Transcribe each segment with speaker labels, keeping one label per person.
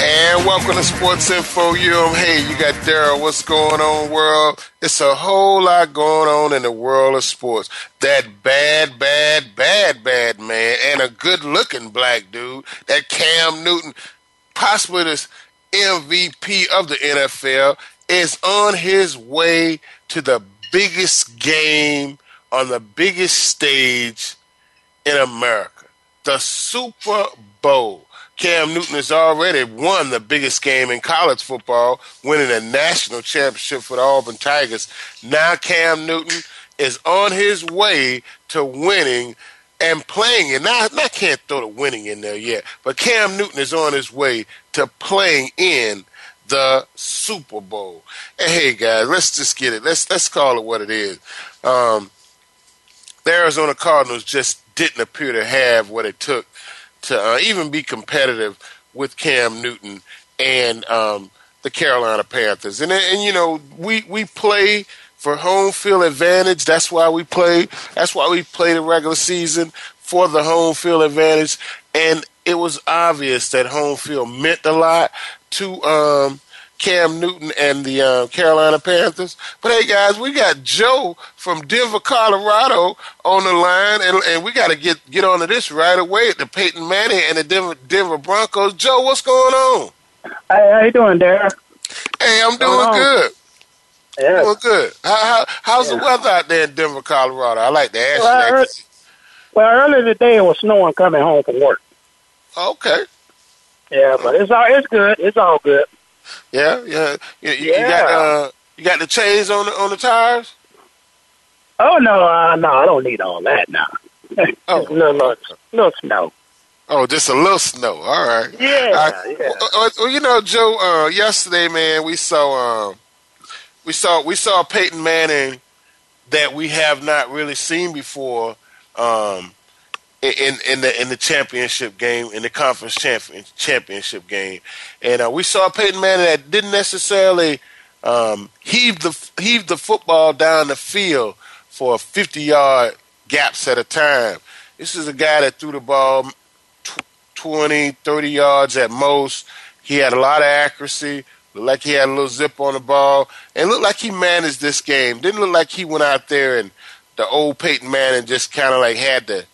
Speaker 1: And welcome to Sports Info UM. Hey, you got Daryl. What's going on, world? It's a whole lot going on in the world of sports. That bad, bad, bad, bad man and a good looking black dude, that Cam Newton, possibly this MVP of the NFL, is on his way to the biggest game on the biggest stage in America, the Super Bowl. Cam Newton has already won the biggest game in college football, winning a national championship for the Auburn Tigers. Now Cam Newton is on his way to winning and playing it. Now, I can't throw the winning in there yet, but Cam Newton is on his way to playing in the Super Bowl. And hey, guys, let's just get it. Let's let's call it what it is. Um, the Arizona Cardinals just didn't appear to have what it took to uh, even be competitive with Cam Newton and um, the Carolina Panthers. And and you know we we play for home field advantage. That's why we play. That's why we play the regular season for the home field advantage. And it was obvious that home field meant a lot to um, Cam Newton and the uh, Carolina Panthers. But hey, guys, we got Joe from Denver, Colorado on the line, and, and we got to get get onto this right away at the Peyton Manning and the Denver, Denver Broncos. Joe, what's going on?
Speaker 2: Hey, how you doing, Darren?
Speaker 1: Hey, I'm doing good.
Speaker 2: Yeah.
Speaker 1: Doing good. How, how, how's the weather out there in Denver, Colorado? I like to ask
Speaker 2: Well,
Speaker 1: you.
Speaker 2: heard- Well, earlier today it was snowing coming home from work.
Speaker 1: Okay.
Speaker 2: Yeah, but it's all it's good. It's all good.
Speaker 1: Yeah, yeah. You, you,
Speaker 2: Yeah.
Speaker 1: got uh, you got the chains on the on the tires.
Speaker 2: Oh no, uh, no, I don't need all that now.
Speaker 1: Oh.
Speaker 2: no, no, no snow.
Speaker 1: Oh, just a little snow. All right.
Speaker 2: Yeah,
Speaker 1: Uh,
Speaker 2: yeah.
Speaker 1: Well, well, you know, Joe. Uh, yesterday, man, we saw um, we saw we saw Peyton Manning that we have not really seen before um, in in the in the championship game in the conference champion, championship game, and uh, we saw Peyton Manning that didn't necessarily um, heave the heave the football down the field for fifty yard gaps at a time. This is a guy that threw the ball tw- 20, 30 yards at most. He had a lot of accuracy. Looked like he had a little zip on the ball, and looked like he managed this game. Didn't look like he went out there and the old Peyton Manning just kind of like had to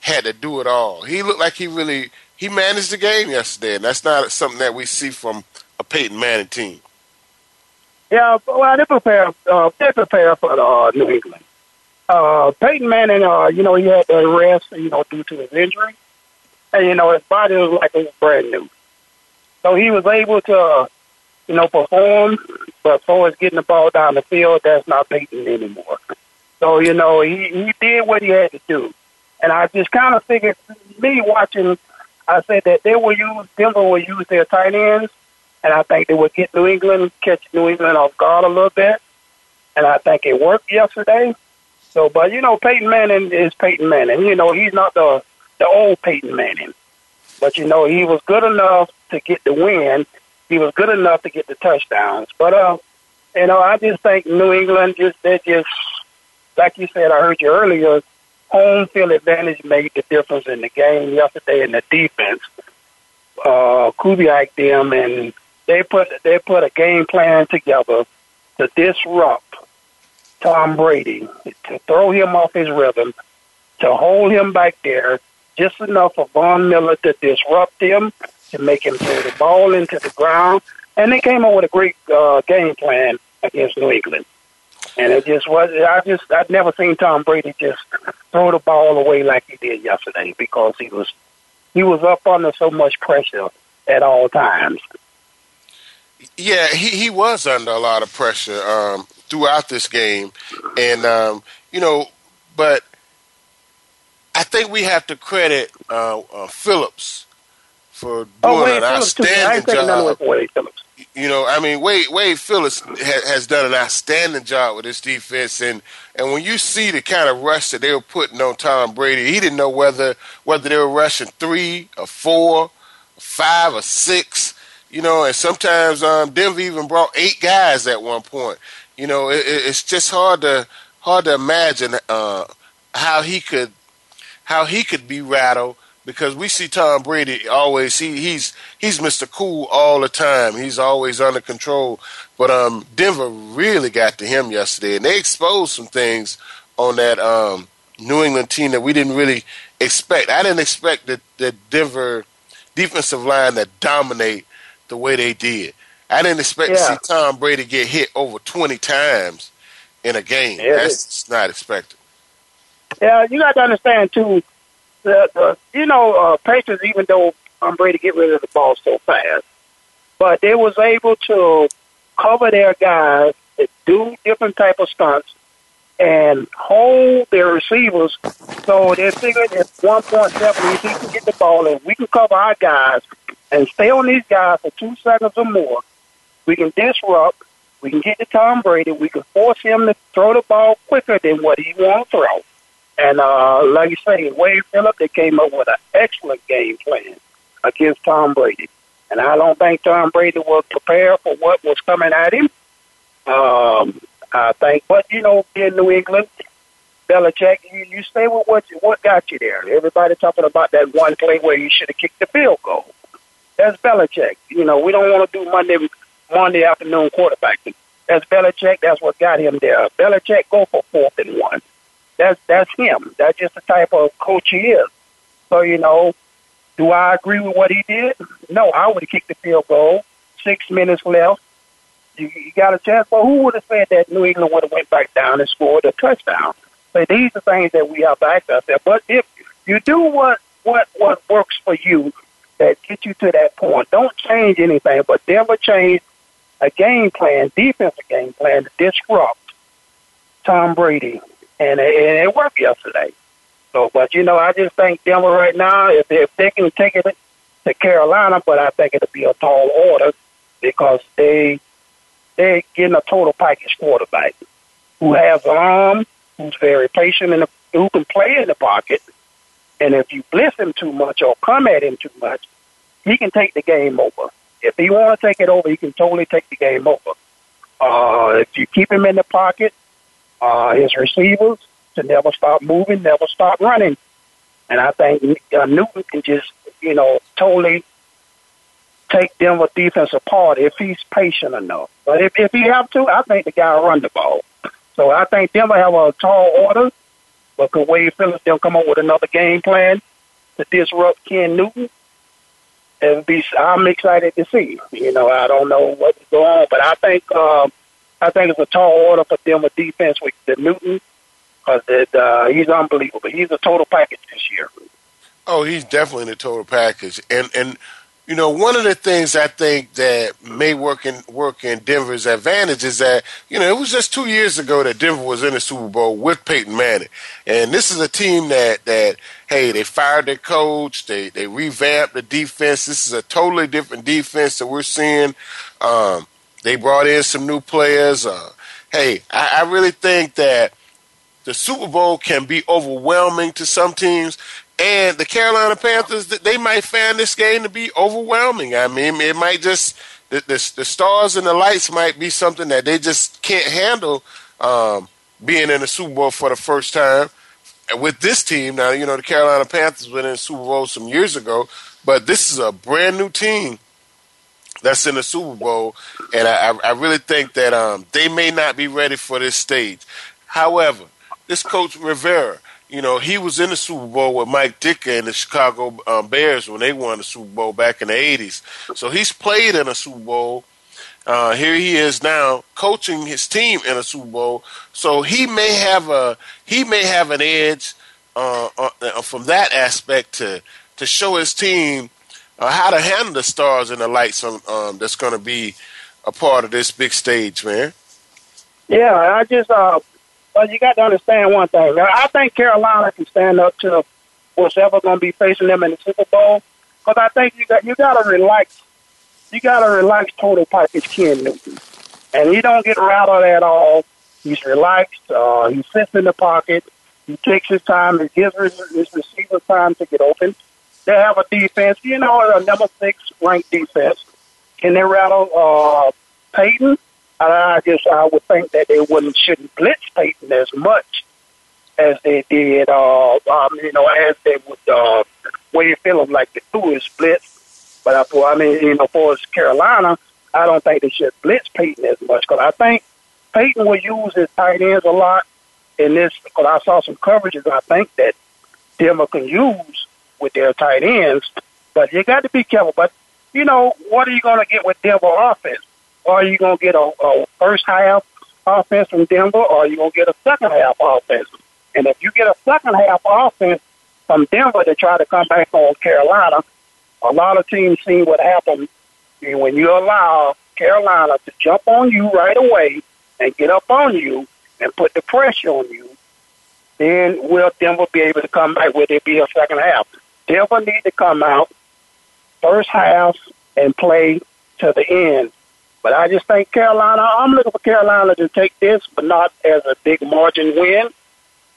Speaker 1: had to do it all. He looked like he really he managed the game yesterday, and that's not something that we see from a Peyton Manning team.
Speaker 2: Yeah, well, they prepare. Uh, they prepare for uh, New England. Uh, Peyton Manning, uh, you know, he had to rest, you know, due to his injury, and you know his body was like it was brand new. So he was able to, uh, you know, perform. But as far as getting the ball down the field, that's not Peyton anymore. So you know, he he did what he had to do, and I just kind of figured, me watching, I said that they will use Denver will use their tight ends and I think they would get New England, catch New England off guard a little bit, and I think it worked yesterday. So, but you know, Peyton Manning is Peyton Manning. You know, he's not the the old Peyton Manning, but you know, he was good enough to get the win. He was good enough to get the touchdowns. But uh, you know, I just think New England just they just like you said. I heard you earlier. Home field advantage made the difference in the game yesterday in the defense. Uh, Kubiak them and they put they put a game plan together to disrupt Tom Brady to throw him off his rhythm, to hold him back there just enough for Von Miller to disrupt him, to make him throw the ball into the ground, and they came up with a great uh, game plan against New England. And it just was. I just I've never seen Tom Brady just throw the ball away like he did yesterday because he was he was up under so much pressure at all times.
Speaker 1: Yeah, he he was under a lot of pressure um, throughout this game, and um, you know, but I think we have to credit uh, uh, Phillips for oh, doing oh, an outstanding job. You know, I mean, Wade Wade Phillips ha- has done an outstanding job with this defense, and and when you see the kind of rush that they were putting on Tom Brady, he didn't know whether whether they were rushing three or four, or five or six. You know, and sometimes um, Denver even brought eight guys at one point. You know, it, it's just hard to hard to imagine uh, how he could how he could be rattled because we see Tom Brady always he he's he's Mr. Cool all the time. He's always under control. But um, Denver really got to him yesterday, and they exposed some things on that um, New England team that we didn't really expect. I didn't expect that the Denver defensive line to dominate the way they did. I didn't expect yeah. to see Tom Brady get hit over twenty times in a game. Yeah, That's not expected.
Speaker 2: Yeah, you got to understand too the, the you know uh, Patriots, even though I'm ready to get rid of the ball so fast, but they was able to cover their guys, do different type of stunts, and hold their receivers. So they figured at 1.7, if he can get the ball and we can cover our guys and stay on these guys for two seconds or more, we can disrupt. We can get to Tom Brady. We can force him to throw the ball quicker than what he wants to throw. And uh, like you say, Wade Phillips, they came up with an excellent game plan against Tom Brady. And I don't think Tom Brady was prepared for what was coming at him. Um, I think, but you know, in New England, Belichick, you, you stay with what you, what got you there. Everybody talking about that one play where you should have kicked the field goal. That's Belichick. You know, we don't want to do Monday Monday afternoon quarterbacking. That's Belichick. That's what got him there. Belichick go for fourth and one. That's that's him. That's just the type of coach he is. So you know, do I agree with what he did? No, I would have kicked the field goal. Six minutes left. You, you got a chance. But who would have said that New England would have went back down and scored a touchdown? So these are things that we have to ask ourselves. But if you do what what what works for you, that get you to that point, don't change anything. But never change a game plan, defensive game plan to disrupt Tom Brady and it, and it worked yesterday. So, but you know, I just think Denver right now, if if they can take it to Carolina, but I think it'll be a tall order because they they're getting a total package quarterback who has arm, who's very patient, and who can play in the pocket. And if you blitz him too much or come at him too much, he can take the game over. If he want to take it over, he can totally take the game over. Uh, if you keep him in the pocket, uh, his receivers to never stop moving, never stop running. And I think uh, Newton can just, you know, totally take Denver defense apart if he's patient enough. But if, if he have to, I think the guy will run the ball. So I think Denver have a tall order, but could Wade Phillips they'll come up with another game plan to disrupt Ken Newton? And be, I'm excited to see. You know, I don't know what's going on, but I think um, I think it's a tall order for them with defense with the Newton because uh, he's unbelievable. He's a total package this year.
Speaker 1: Oh, he's definitely in the total package, and and you know one of the things I think that may work in work in Denver's advantage is that you know it was just two years ago that Denver was in the Super Bowl with Peyton Manning, and this is a team that that hey they fired their coach, they they revamped the defense. This is a totally different defense that we're seeing. Um, they brought in some new players. Uh, hey, I, I really think that the Super Bowl can be overwhelming to some teams, and the Carolina Panthers they might find this game to be overwhelming. I mean, it might just the the, the stars and the lights might be something that they just can't handle um, being in the Super Bowl for the first time. with this team now, you know the Carolina Panthers went in the Super Bowl some years ago, but this is a brand new team that's in the Super Bowl, and I, I really think that um, they may not be ready for this stage. However, this coach Rivera, you know, he was in the Super Bowl with Mike Ditka and the Chicago um, Bears when they won the Super Bowl back in the '80s. So he's played in a Super Bowl. Uh, here he is now coaching his team in a Super Bowl. So he may have a he may have an edge uh, uh, from that aspect to to show his team uh, how to handle the stars and the lights on, um, that's going to be a part of this big stage, man.
Speaker 2: Yeah, I just, uh, well, you got to understand one thing. I think Carolina can stand up to what's ever going to be facing them in the Super Bowl. Because I think you got you got to relax. You got to relax total package Ken Newton, and he don't get rattled at all. He's relaxed. Uh, he sits in the pocket. He takes his time. He gives his, his receiver time to get open. They have a defense, you know, a number six ranked defense. Can they rattle uh, Peyton? I guess I would think that they wouldn't shouldn't blitz Peyton as much as they did. Uh, um, you know, as they would uh, Wade Phillips like the do is blitz. But I, I mean, you know, for Carolina, I don't think they should blitz Peyton as much because I think Peyton will use his tight ends a lot in this. Because I saw some coverages, I think that Denver can use with their tight ends. But you got to be careful. But you know, what are you going to get with Denver offense? Are you going to get a, a first half offense from Denver, or are you going to get a second half offense? And if you get a second half offense from Denver to try to come back on Carolina, a lot of teams see what happens when you allow Carolina to jump on you right away and get up on you and put the pressure on you. Then will Denver be able to come back? Will there be a second half? Denver need to come out first half and play to the end. But I just think Carolina, I'm looking for Carolina to take this, but not as a big margin win.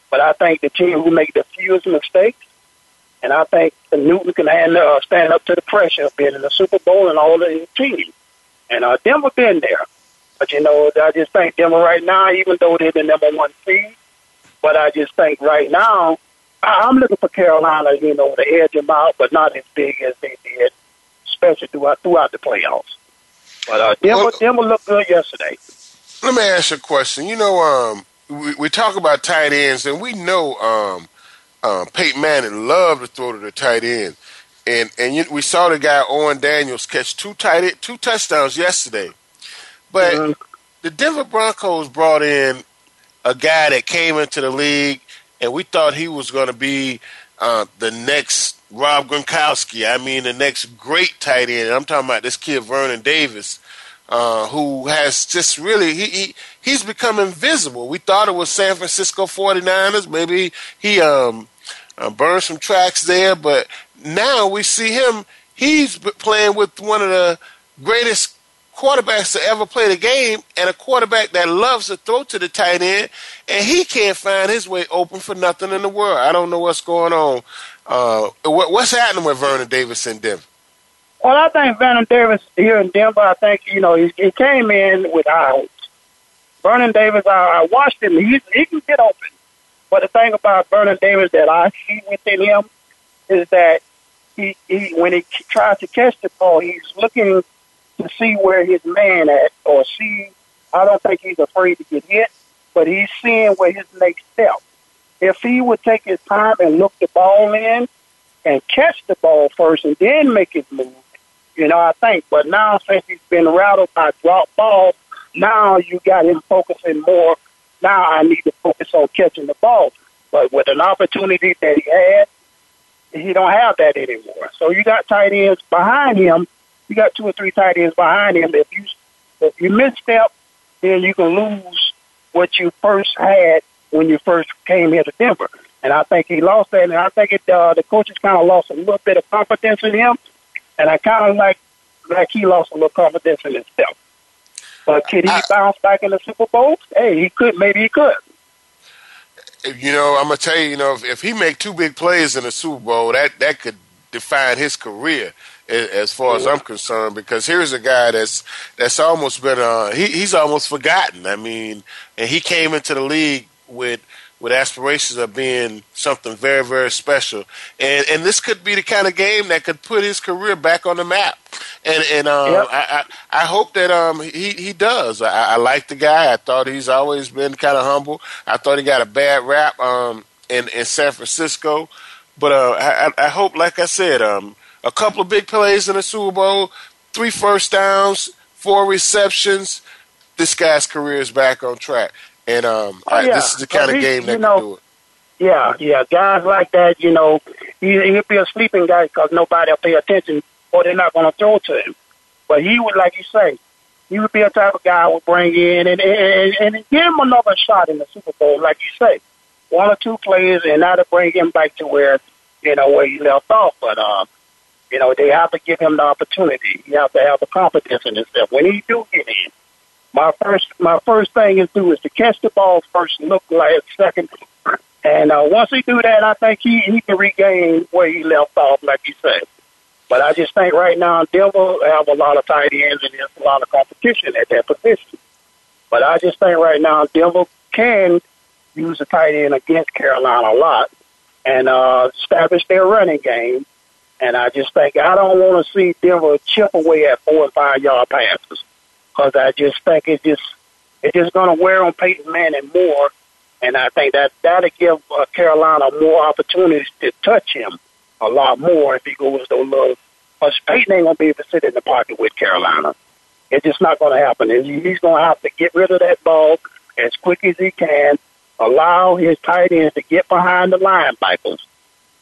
Speaker 2: But I think the team who make the fewest mistakes, and I think the Newton can hand, uh, stand up to the pressure of being in the Super Bowl and all of his team. And uh, Denver been there. But, you know, I just think Denver right now, even though they're the number one seed, but I just think right now I'm looking for Carolina, you know, to edge them out, but not as big as they did, especially throughout throughout the playoffs. But uh, Denver, well, Denver looked good yesterday.
Speaker 1: Let me ask you a question. You know, um, we, we talk about tight ends, and we know um, um, Peyton Manning loved to throw to the tight end, and and you, we saw the guy Owen Daniels catch two tight two touchdowns yesterday, but mm-hmm. the Denver Broncos brought in a guy that came into the league and we thought he was going to be uh, the next Rob Gronkowski. I mean, the next great tight end. I'm talking about this kid Vernon Davis, uh, who has just really he, he he's become invisible. We thought it was San Francisco 49ers. Maybe he um, uh, burned some tracks there, but now we see him. He's playing with one of the greatest quarterbacks to ever play the game and a quarterback that loves to throw to the tight end, and he can't find his way open for nothing in the world. I don't know what's going on. Uh, what, what's happening with Vernon Davis in Denver?
Speaker 2: Well, I think Vernon Davis here in Denver, I think, you know, he, he came in with high. Vernon Davis, I, I watched him. He, he can get open. But the thing about Vernon Davis that I see within him is that he, he when he tries to catch the ball, he's looking to see where his man at or see. I don't think he's afraid to get hit, but he's seeing where his next step. If he would take his time and look the ball in and catch the ball first and then make his move, you know, I think. But now since he's been rattled by drop balls, now you got him focusing more. Now I need to focus on catching the ball. But with an opportunity that he had, he don't have that anymore. So you got tight ends behind him you got two or three tight ends behind him. If you if you misstep, then you can lose what you first had when you first came here to Denver. And I think he lost that, and I think it, uh, the coaches kind of lost a little bit of confidence in him, and I kind of like like he lost a little confidence in himself. But could he I, bounce back in the Super Bowl? Hey, he could. Maybe he could.
Speaker 1: You know, I'm gonna tell you. You know, if, if he make two big plays in the Super Bowl, that that could define his career as far as I'm concerned, because here's a guy that's that's almost been uh he, he's almost forgotten. I mean, and he came into the league with with aspirations of being something very, very special. And and this could be the kind of game that could put his career back on the map. And and um, yep. I, I, I hope that um he he does. I, I like the guy. I thought he's always been kind of humble. I thought he got a bad rap um in in San Francisco, but uh, I I hope, like I said, um a couple of big plays in the Super Bowl, three first downs, four receptions. This guy's career is back on track. And um, oh, yeah. this is the kind of game that know, can do it.
Speaker 2: Yeah, yeah. Guys like that, you know, he, he'll be a sleeping guy because nobody will pay attention or they're not going to throw to him. But he would, like you say, he would be a type of guy I would bring in and, and, and give him another shot in the Super Bowl, like you say. One or two players, and to bring him back to where, you know, where he left off. But, um, you know, they have to give him the opportunity. You have to have the confidence in himself. When he do get in, my first my first thing is do is to catch the ball first, look like second, and uh, once he do that, I think he he can regain where he left off, like you said. But I just think right now Denver have a lot of tight ends and there's a lot of competition at that position. But I just think right now Denver can use a tight end against Carolina a lot and uh, establish their running game. And I just think I don't want to see Denver chip away at four and five yard passes because I just think it's just it's just going to wear on Peyton Manning more, and I think that that'll give uh, Carolina more opportunities to touch him a lot more if he goes those little. Because Peyton ain't going to be able to sit in the pocket with Carolina. It's just not going to happen. He's going to have to get rid of that ball as quick as he can, allow his tight ends to get behind the linebackers.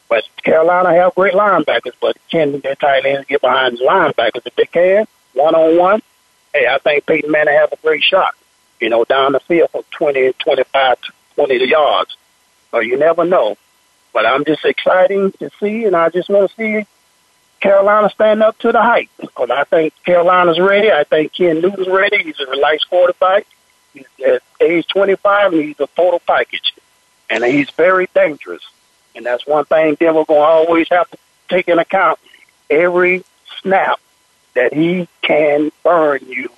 Speaker 2: But Carolina have great linebackers, but can their tight ends get behind the linebackers if they can, one on one? hey, I think Peyton Manning have a great shot, you know, down the field for 20, 25, 20 yards. So you never know. But I'm just excited to see, and I just want to see Carolina stand up to the hype because I think Carolina's ready. I think Ken Newton's ready. He's a relaxed quarterback. He's at age 25, and he's a total package. And he's very dangerous. And that's one thing Denver going to always have to take into account. Every snap that he can burn you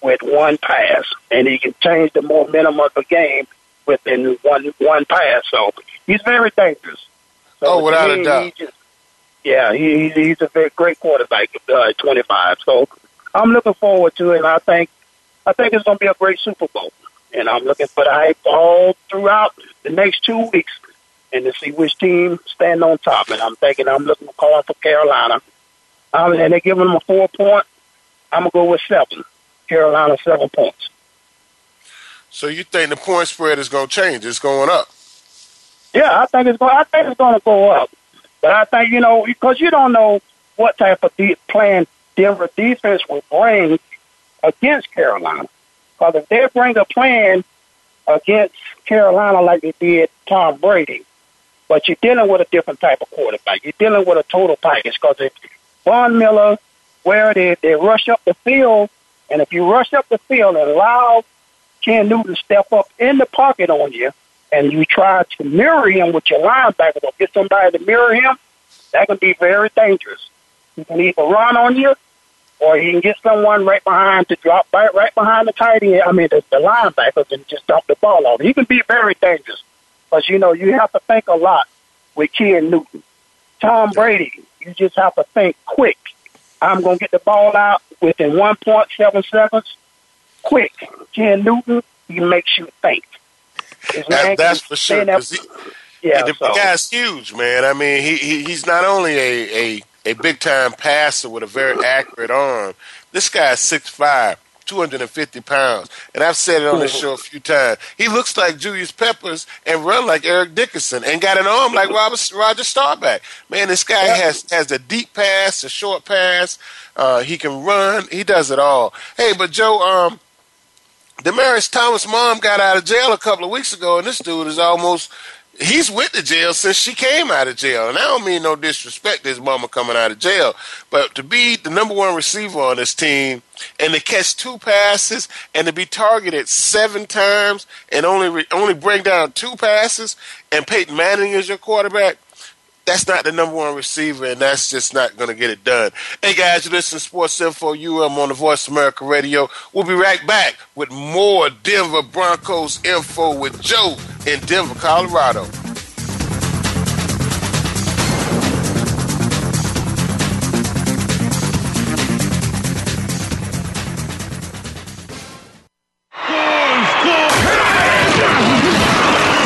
Speaker 2: with one pass, and he can change the momentum of the game within one one pass. So he's very dangerous. So
Speaker 1: oh, without me, a doubt. Just,
Speaker 2: yeah, he, he's a very great quarterback uh, 25. So I'm looking forward to it. And I think I think it's going to be a great Super Bowl, and I'm looking for the hype all throughout the next two weeks, and to see which team stand on top. And I'm thinking I'm looking calling for Carolina um, and they're giving them a four point. I'm gonna go with seven. Carolina seven points.
Speaker 1: So you think the point spread is going to change? It's going up.
Speaker 2: Yeah, I think it's going. I think it's going to go up. But I think you know because you don't know what type of de- plan Denver defense will bring against Carolina. Because if they bring a plan against Carolina like they did Tom Brady, but you're dealing with a different type of quarterback. You're dealing with a total package. Because if Von Miller, where they, they rush up the field, and if you rush up the field and allow Ken Newton to step up in the pocket on you, and you try to mirror him with your linebacker or get somebody to mirror him, that can be very dangerous. He can either run on you, or he can get someone right behind to drop right, right behind the tight end. I mean, the, the linebackers and just dump the ball off. He can be very dangerous because you know you have to think a lot with Ken Newton. Tom Brady, you just have to think quick. I'm going to get the ball out within 1.7 seconds. Quick. Ken Newton, he makes you think.
Speaker 1: That, that's for sure. He, yeah, the so. guy's huge, man. I mean, he, he he's not only a, a, a big time passer with a very accurate arm. This guy's six five. 250 pounds. And I've said it on this show a few times. He looks like Julius Peppers and run like Eric Dickerson and got an arm like Robert, Roger Staubach. Man, this guy has, has a deep pass, a short pass. Uh, he can run. He does it all. Hey, but Joe, um, Demaryius Thomas' mom got out of jail a couple of weeks ago, and this dude is almost he's went to jail since she came out of jail. And I don't mean no disrespect to his mama coming out of jail, but to be the number one receiver on this team and to catch two passes and to be targeted seven times and only re- only bring down two passes and Peyton Manning is your quarterback. That's not the number one receiver, and that's just not going to get it done. Hey, guys, you listen to Sports Info UM on the Voice America Radio. We'll be right back with more Denver Broncos info with Joe in Denver, Colorado.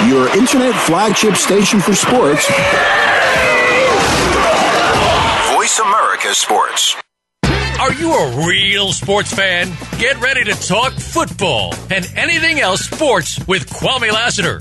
Speaker 3: Your internet flagship station for sports.
Speaker 4: Voice America Sports.
Speaker 5: Are you a real sports fan? Get ready to talk football and anything else sports with Kwame Lassiter,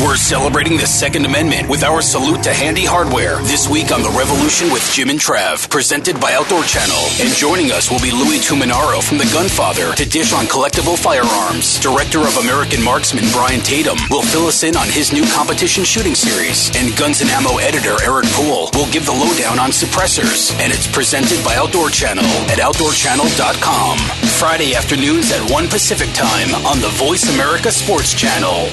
Speaker 4: We're celebrating the Second Amendment with our salute to Handy Hardware this week on The Revolution with Jim and Trav, presented by Outdoor Channel. And joining us will be Louis Tuminaro from The Gunfather to dish on collectible firearms. Director of American Marksman Brian Tatum will fill us in on his new competition shooting series. And Guns and Ammo editor Eric Poole will give the lowdown on suppressors. And it's presented by Outdoor Channel at OutdoorChannel.com. Friday afternoons at 1 Pacific Time on the Voice America Sports Channel.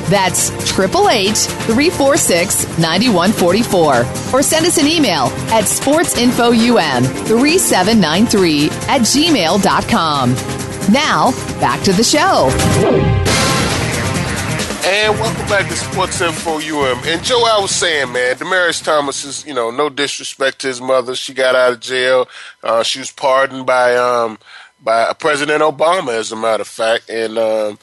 Speaker 6: That's 888 346 9144. Or send us an email at sportsinfoum3793 at gmail.com. Now, back to the show.
Speaker 1: And welcome back to Sports Info UM. And Joe, I was saying, man, Demaryius Thomas is, you know, no disrespect to his mother. She got out of jail. Uh, she was pardoned by um, by President Obama, as a matter of fact. And um,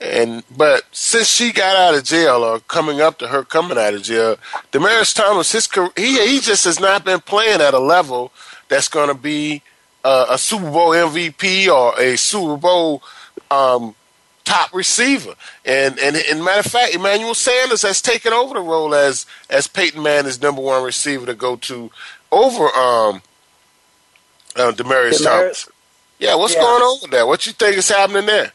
Speaker 1: and but since she got out of jail, or coming up to her coming out of jail, Demaryius Thomas, his career, he he just has not been playing at a level that's going to be uh, a Super Bowl MVP or a Super Bowl um, top receiver. And, and and matter of fact, Emmanuel Sanders has taken over the role as as Peyton Manning's number one receiver to go to over um uh, Demaryius, Thomas. Yeah, what's
Speaker 2: Yeah.
Speaker 1: going on with that? What you think is happening there?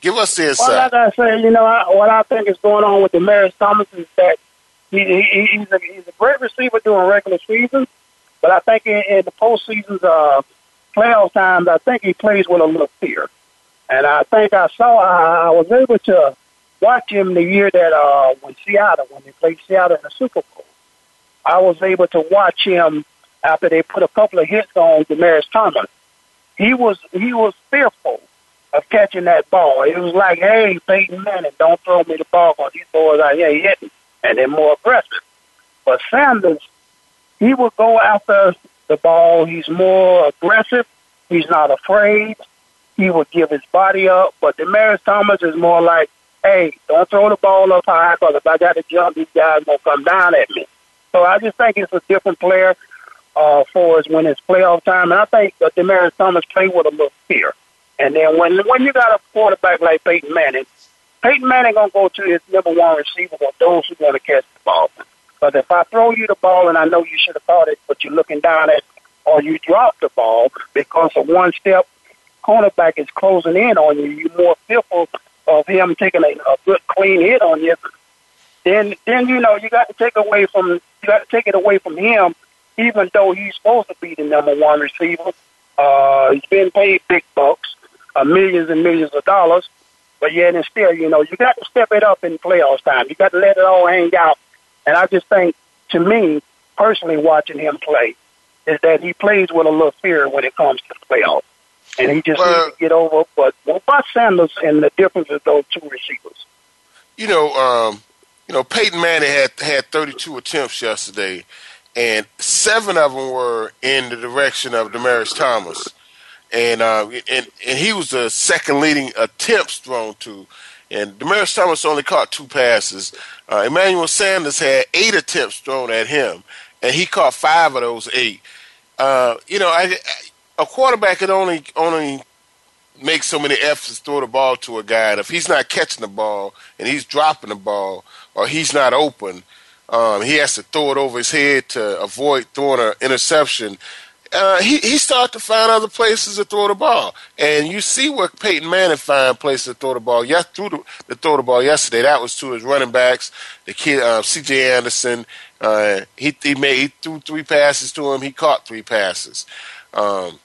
Speaker 1: Give us the
Speaker 2: Well,
Speaker 1: insight.
Speaker 2: like I say, you know, I, what I think is going on with Demaryius Thomas is that he, he, he's, a, he's a great receiver during regular season, but I think in, in the postseason's uh, playoff times, I think he plays with a little fear. And I think I saw, I, I was able to watch him the year that uh, when Seattle, when they played Seattle in the Super Bowl. I was able to watch him after they put a couple of hits on Demaryius Thomas. He was he was fearful of catching that ball. It was like, hey, Peyton Manning, don't throw me the ball because these boys out here hitting, and they're more aggressive. But Sanders, he will go after the ball. He's more aggressive. He's not afraid. He will give his body up. But Demaryius Thomas is more like, hey, don't throw the ball up high because if I got to jump, these guys going to come down at me. So I just think it's a different player uh, for us when it's playoff time. And I think that Demaryius Thomas played with a little fear. And then when when you got a quarterback like Peyton Manning, Peyton Manning gonna go to his number one receiver or those who want to catch the ball. But if I throw you the ball and I know you should have caught it, but you're looking down at, or you drop the ball because of one step, cornerback is closing in on you. You're more fearful of him taking a, a good clean hit on you. Then then you know you got to take away from you got to take it away from him, even though he's supposed to be the number one receiver. Uh, he's been paid big bucks, uh, millions and millions of dollars. But yet and still, you know, you got to step it up in playoffs time. You got to let it all hang out. And I just think, to me, personally, watching him play, is that he plays with a little fear when it comes to the playoffs. And he just
Speaker 1: Well-
Speaker 2: needs to get over. But what about Sanders and the difference of those two receivers?
Speaker 1: you know, um, you know, Peyton Manning had had 32 attempts yesterday, and seven of them were in the direction of Demaryius Thomas, and uh, and and he was the second leading attempts thrown to, and Demaryius Thomas only caught two passes. Uh, Emmanuel Sanders had eight attempts thrown at him, and he caught five of those eight. Uh, you know, I, a quarterback can only only make so many efforts to throw the ball to a guy. And if he's not catching the ball and he's dropping the ball or he's not open, um, he has to throw it over his head to avoid throwing an interception. Uh, he he started to find other places to throw the ball, and you see where Peyton Manning find places to throw the ball. Yeah, threw the, to throw the ball yesterday. That was to his running backs, the kid uh, C.J. Anderson. Uh, he he made he threw three passes to him. He caught three passes. Um,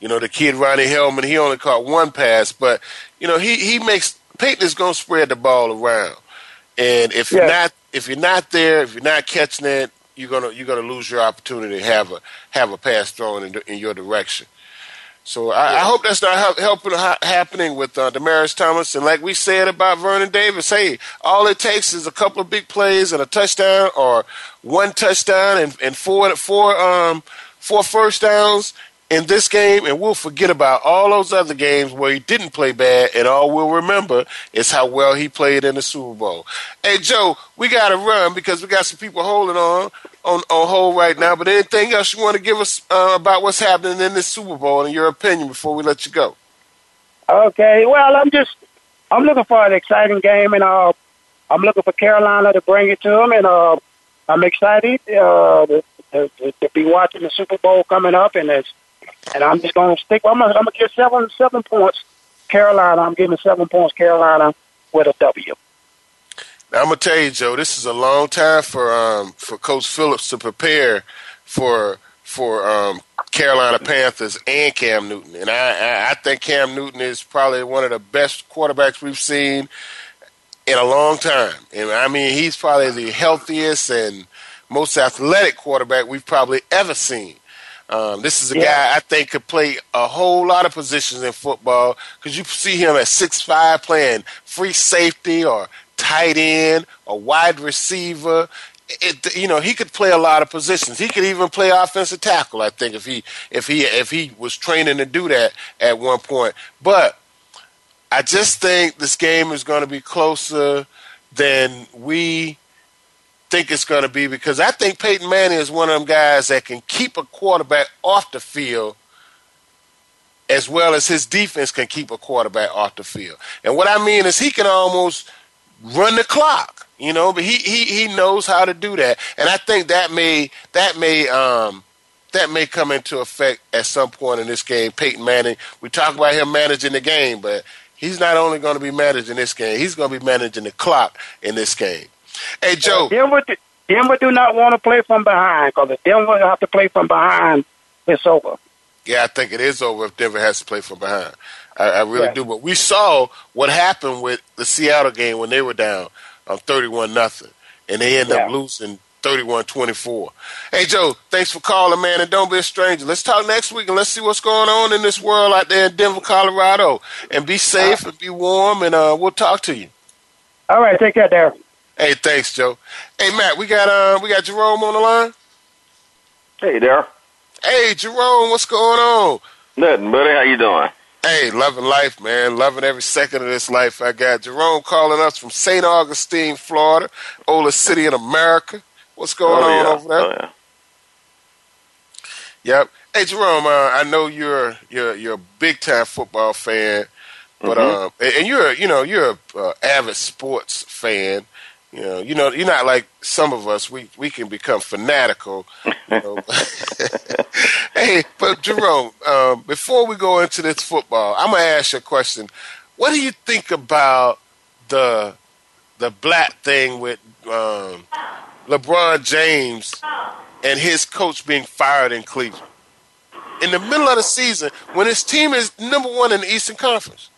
Speaker 1: you know, the kid Ronnie Hillman, he only caught one pass, but you know, he he makes Peyton is going to spread the ball around, and if you're not if you're not there, if you're not catching it, you're gonna you're gonna lose your opportunity to have a have a pass thrown in, in your direction. So I, I hope that's not hel- helping ha- happening with uh, Demaryius Thomas. And like we said about Vernon Davis, hey, all it takes is a couple of big plays and a touchdown, or one touchdown and, and four four um four first downs in this game, and we'll forget about all those other games where he didn't play bad, and all we'll remember is how well he played in the Super Bowl. Hey Joe, we got to run because we got some people holding on on on hold right now. But anything else you want to give us uh, about what's happening in this Super Bowl and your opinion before we let you go?
Speaker 2: Okay, well, I'm just I'm looking for an exciting game, and uh, I'm looking for Carolina to bring it to them, and uh, I'm excited uh, to, to, to be watching the Super Bowl coming up, and it's, and I'm just going to stick. I'm going to give seven seven points Carolina. I'm giving seven points Carolina with a W.
Speaker 1: Now, I'm gonna tell you, Joe, this is a long time for um for Coach Phillips to prepare for for um Carolina Panthers and Cam Newton, and I, I I think Cam Newton is probably one of the best quarterbacks we've seen in a long time, and I mean he's probably the healthiest and most athletic quarterback we've probably ever seen. Um, this is a
Speaker 2: Yeah.
Speaker 1: guy I think could play a whole lot of positions in football because you see him at six five playing free safety or tight end or wide receiver. It, you know he could play a lot of positions. He could even play offensive tackle. I think if he if he if he was training to do that at one point. But I just think this game is going to be closer than we think it's going to be because I think Peyton Manning is one of them guys that can keep a quarterback off the field as well as his defense can keep a quarterback off the field. And what I mean is he can almost run the clock, you know, but he he he knows how to do that. And I think that may that may um that may come into effect at some point in this game. Peyton Manning, we talk about him managing the game, but he's not only going to be managing this game, he's going to be managing the clock in this game. Hey uh, Joe,
Speaker 2: Denver, do- Denver do not want to play from behind because if Denver have to play from behind, it's over.
Speaker 1: Yeah, I think it is over if Denver has to play from behind. I, I really
Speaker 2: Yeah.
Speaker 1: do. But we saw what happened with the Seattle game when they were down on 31 nothing, and they ended up losing 31-24. Hey, Joe, thanks for calling, man, and don't be a stranger. Let's talk next week, and let's see what's going on in this world out there in Denver, Colorado. And be uh, safe and be warm, and uh, we'll talk to you.
Speaker 2: All right, take care, Darren.
Speaker 1: Hey, thanks, Joe. Hey, Matt, we got uh, we got Jerome on the line.
Speaker 7: Hey there.
Speaker 1: Hey, Jerome, what's going on?
Speaker 7: Nothing, buddy. How you doing?
Speaker 1: Hey, loving life, man. Loving every second of this life. I got Jerome calling us from St. Augustine, Florida, oldest city in America. What's going
Speaker 7: oh,
Speaker 1: on
Speaker 7: yeah.
Speaker 1: over there?
Speaker 7: Oh, yeah.
Speaker 1: Yep. Hey, Jerome, uh, I know you're you're you're a big time football fan, but
Speaker 7: Mhm.
Speaker 1: um, and and you're you know you're a uh, avid sports fan. You know, you know, you're not like some of us. We we can become fanatical. You know. hey, but Jerome, um, before we go into this football, I'm gonna ask you a question. What do you think about the the Blatt thing with um, LeBron James and his coach being fired in Cleveland in the middle of the season when his team is number one in the Eastern Conference?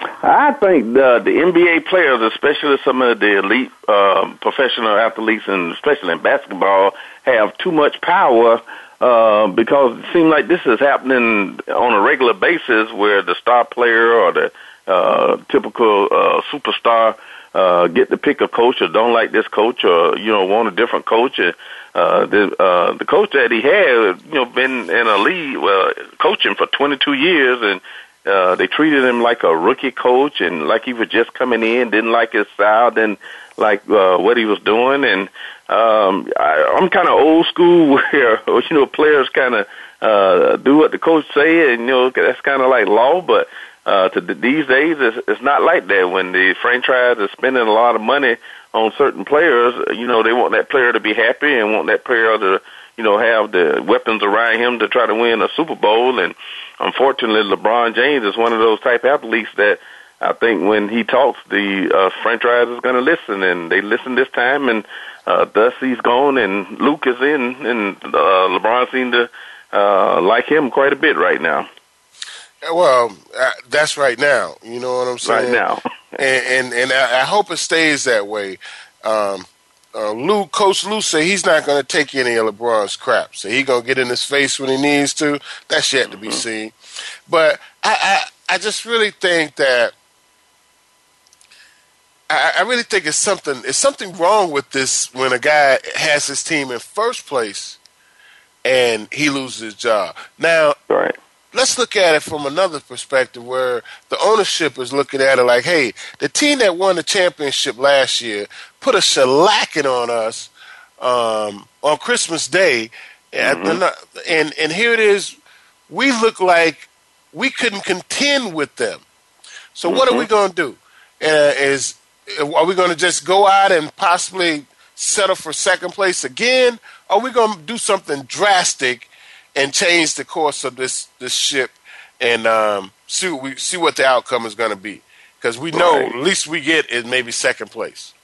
Speaker 7: I think the the NBA players, especially some of the elite uh, professional athletes, and especially in basketball, have too much power uh, because it seems like this is happening on a regular basis, where the star player or the uh, typical uh, superstar uh, get to pick a coach or don't like this coach or you know want a different coach. And, uh, the uh, the coach that he had, you know, been in a league, well, coaching for 22 years, and uh, they treated him like a rookie coach and like he was just coming in, didn't like his style, didn't like uh, what he was doing, and um, I, I'm kind of old school where you know players kind of uh, do what the coach say, and you know that's kind of like law, but uh, to these days, it's, it's not like that. When the franchise is spending a lot of money on certain players, you know, they want that player to be happy and want that player to, you know, have the weapons around him to try to win a Super Bowl. And unfortunately, LeBron James is one of those type athletes that I think when he talks, the uh, franchise is going to listen, and they listen this time. And uh, thus he's gone, and Luke is in, and uh, LeBron seemed to uh, like him quite a bit right now.
Speaker 1: Well, uh, that's right now. You know what I'm saying?
Speaker 7: Right now,
Speaker 1: and and, and I, I, hope it stays that way. Um, uh, Lue, Coach Lue said he's not going to take any of LeBron's crap. So he going to get in his face when he needs to. That's yet to be mm-hmm. seen. But I, I, I just really think that I, I really think it's something. It's something wrong with this when a guy has his team in first place and he loses his job. Now,
Speaker 7: right
Speaker 1: let's look at it from another perspective where the ownership is looking at it like, hey, the team that won the championship last year put a shellacking on us um, on Christmas Day, mm-hmm. and and here it is, we look like we couldn't contend with them. So mm-hmm. what are we mm-hmm. going to do? Uh, is are we going to just go out and possibly settle for second place again? Or are we going to do something drastic and change the course of this this ship and um, see what we see what the outcome is going to be because we know right. at least we get is maybe second place.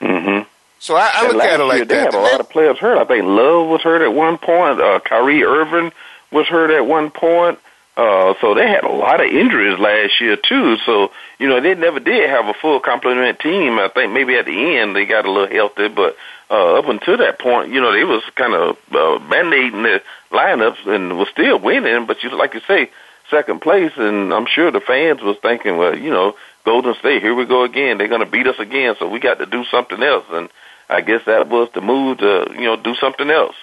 Speaker 7: Mm-hmm.
Speaker 1: So I, I look at it like
Speaker 7: year,
Speaker 1: that. They
Speaker 7: had a lot of players hurt. I think Love was hurt at one point. Uh, Kyrie Irving was hurt at one point. Uh, so they had a lot of injuries last year too. So you know they never did have a full complement team. I think maybe at the end they got a little healthy, but uh, up until that point, you know they was kind of uh, band-aiding the lineups and was still winning. But you like you say, second place, and I'm sure the fans was thinking, well, you know, Golden State, here we go again. They're going to beat us again, so we got to do something else. And I guess that was the move to you know do something else.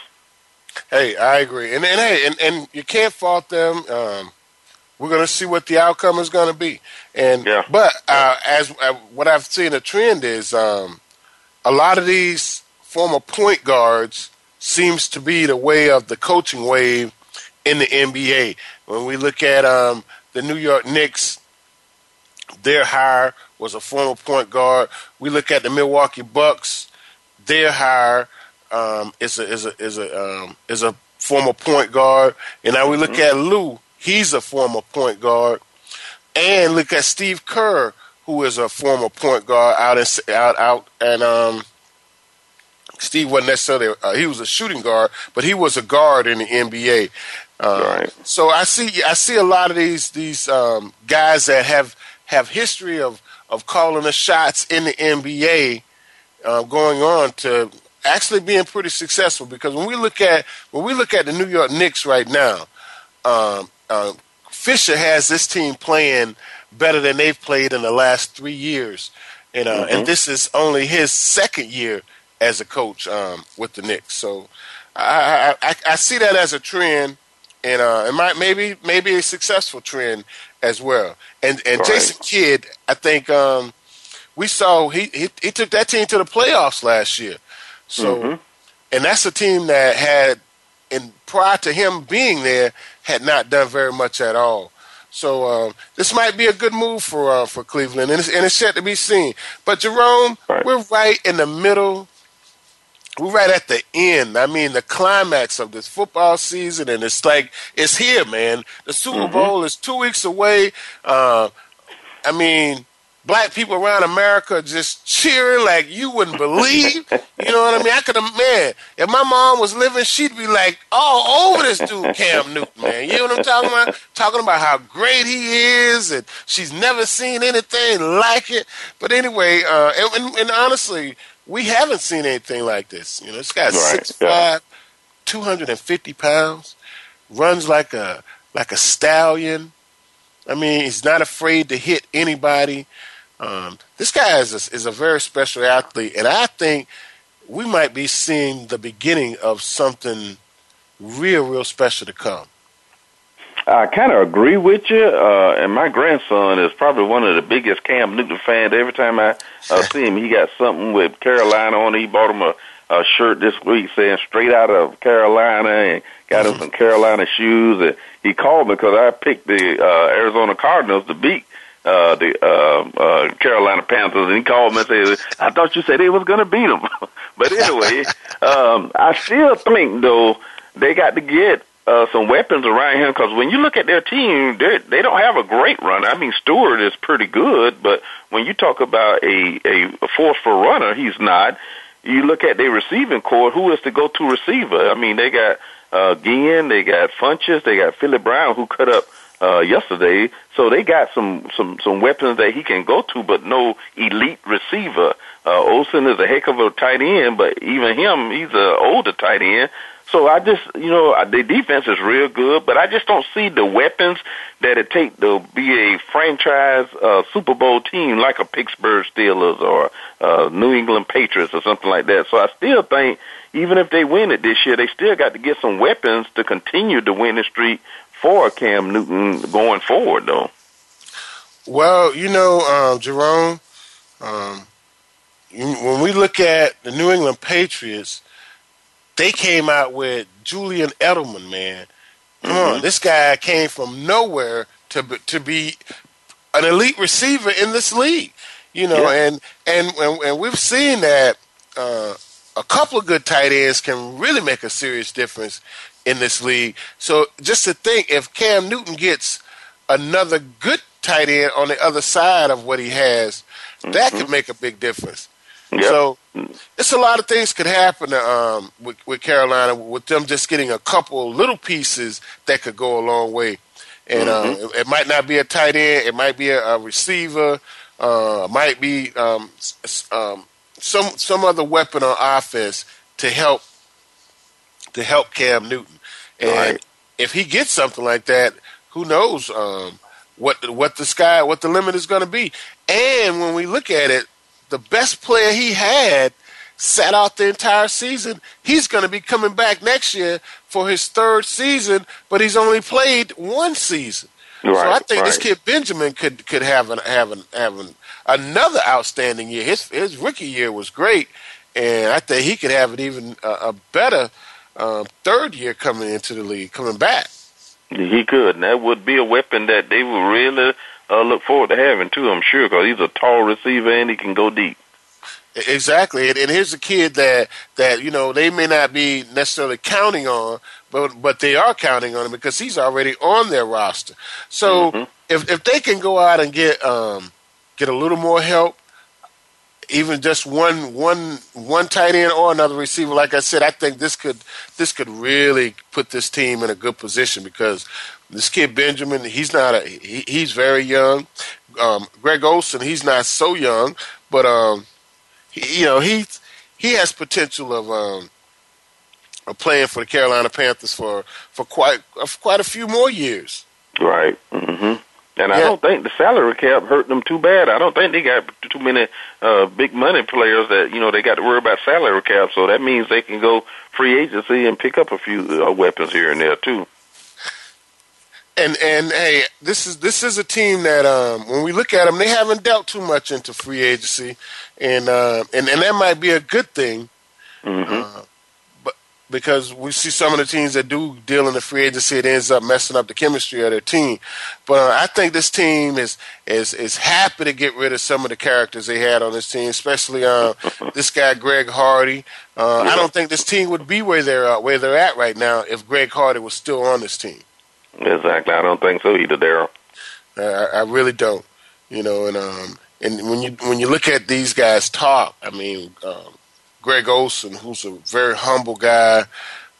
Speaker 1: Hey, I agree, and and hey, and, and you can't fault them. Um, we're going to see what the outcome is going to be, and
Speaker 7: yeah.
Speaker 1: but uh, as uh, what I've seen a trend is um, a lot of these former point guards seems to be the way of the coaching wave in the NBA. When we look at um, the New York Knicks, their hire was a former point guard. We look at the Milwaukee Bucks, their hire um, is a is a is a um, is a former point guard, and now we look mm-hmm. at Lue. He's a former point guard, and look at Steve Kerr, who is a former point guard out in out out and um. Steve wasn't necessarily uh, he was a shooting guard, but he was a guard in the NBA. Uh, right. So I see I see a lot of these these um, guys that have have history of of calling the shots in the NBA uh, going on to actually being pretty successful because when we look at when we look at the New York Knicks right now, um, uh, Fisher has this team playing better than they've played in the last three years, and uh, mm-hmm. and this is only his second year as a coach um, with the Knicks. So I, I, I see that as a trend, and uh, it might maybe maybe a successful trend as well. And and. Jason Kidd, I think um, we saw he, he he took that team to the playoffs last year. So, mm-hmm. and that's a team that had, and prior to him being there, had not done very much at all. So um, this might be a good move for uh, for Cleveland, and it's, and it's yet to be seen. But Jerome, right. we're right in the middle. We're right at the end. I mean, the climax of this football season, and it's like it's here, man. The Super mm-hmm. Bowl is two weeks away. Uh, I mean, black people around America just cheering like you wouldn't believe. you know what I mean? I could have, man, if my mom was living, she'd be like all over this dude, Cam Newton, man. You know what I'm talking about? Talking about how great he is, and she's never seen anything like it. But anyway, uh, and, and, and honestly, we haven't seen anything like this. You know, this guy's
Speaker 7: Right,
Speaker 1: six five, two hundred and fifty pounds, runs like a like a stallion. I mean, he's not afraid to hit anybody. Um, this guy is a, is a very special athlete, and I think we might be seeing the beginning of something real, real special to come.
Speaker 7: I kind of agree with you, uh, and my grandson is probably one of the biggest Cam Newton fans. Every time I uh, see him, he got something with Carolina on. it. He bought him a, a shirt this week saying "Straight out of Carolina" and got him some Carolina shoes. And he called me because I picked the uh, Arizona Cardinals to beat uh, the uh, uh, Carolina Panthers, and he called me and said, "I thought you said they was going to beat them." but anyway, um, I still think though they got to get uh, some weapons around him because when you look at their team, they they don't have a great runner. I mean, Stewart is pretty good, but when you talk about a a forceful runner, he's not. You look at their receiving corps. Who is the go-to receiver? I mean, they got uh, Ginn, they got Funches, they got Philly Brown, who cut up uh, yesterday. So they got some some some weapons that he can go to, but no elite receiver. Uh, Olsen is a heck of a tight end, but even him, he's a older tight end. So I just, you know, the defense is real good, but I just don't see the weapons that it take to be a franchise uh, Super Bowl team like a Pittsburgh Steelers or uh, New England Patriots or something like that. So I still think even if they win it this year, they still got to get some weapons to continue the winning streak for Cam Newton going forward, though.
Speaker 1: Well, you know, um, Jerome, um, when we look at the New England Patriots, they came out with Julian Edelman, man. Come on, this guy came from nowhere to be, to be an elite receiver in this league. You know,
Speaker 7: Yeah.
Speaker 1: and, and and and we've seen that uh, a couple of good tight ends can really make a serious difference in this league. So just to think, if Cam Newton gets another good tight end on the other side of what he has, that could make a big difference.
Speaker 7: Yep.
Speaker 1: So it's a lot of things could happen um, with, with Carolina with them just getting a couple little pieces that could go a long way. And uh, it, it might not be a tight end, it might be a, a receiver, uh, might be um, um, some some other weapon on offense to help to help Cam Newton. And
Speaker 7: Right.
Speaker 1: if he gets something like that, who knows um, what what the sky what the limit is going to be. And when we look at it, the best player he had sat out the entire season. He's going to be coming back next year for his third season, but he's only played one season. so I
Speaker 7: Right,
Speaker 1: think this kid Benjamin could could have an have an have an, another outstanding year. His his rookie year was great, and I think he could have an even uh, a better um, third year coming into the league, coming back.
Speaker 7: He could, and that would be a weapon that they would really uh, look forward to having too. I'm sure because he's a tall receiver and he can go deep.
Speaker 1: Exactly, and, and here's a kid that that you know they may not be necessarily counting on, but but they are counting on him because he's already on their roster. So if if they can go out and get um get a little more help, even just one one one tight end or another receiver, like I said, I think this could this could really put this team in a good position because this kid Benjamin, he's not a he, he's very young. Um, Greg Olsen, he's not so young, but um, he, you know he he has potential of um of playing for the Carolina Panthers for for quite for quite a few more years.
Speaker 7: Right. hmm And I don't think the salary cap hurt them too bad. I don't think they got too many uh, big money players that you know they got to worry about salary cap. So that means they can go free agency and pick up a few uh, weapons here and there too.
Speaker 1: And and hey, this is this is a team that um, when we look at them, they haven't dealt too much into free agency, and uh, and and that might be a good thing. Uh, but because we see some of the teams that do deal in the free agency, it ends up messing up the chemistry of their team. But uh, I think this team is is is happy to get rid of some of the characters they had on this team, especially uh, this guy Greg Hardy. Uh, I don't think this team would be where they're uh, where they're at right now if Greg Hardy was still on this team.
Speaker 7: Exactly. I don't think so either, Daryl.
Speaker 1: I, I really don't. You know, and um, and when you when you look at these guys talk, I mean, um, Greg Olsen, who's a very humble guy.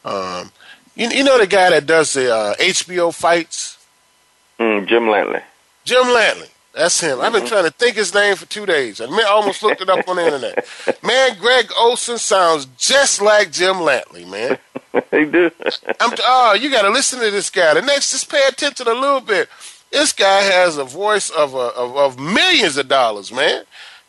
Speaker 1: Um, you, you know the guy that does the uh, HBO fights?
Speaker 7: Mm, Jim Lampley.
Speaker 1: Jim Lampley. That's him. I've been mm-hmm. trying to think his name for two days. I almost looked it up on the internet. Man, Greg Olsen sounds just like Jim Lampley, man.
Speaker 7: he do.
Speaker 1: I'm, oh, you got to listen to this guy. The next, just pay attention a little bit. This guy has a voice of a, of, of millions of dollars, man.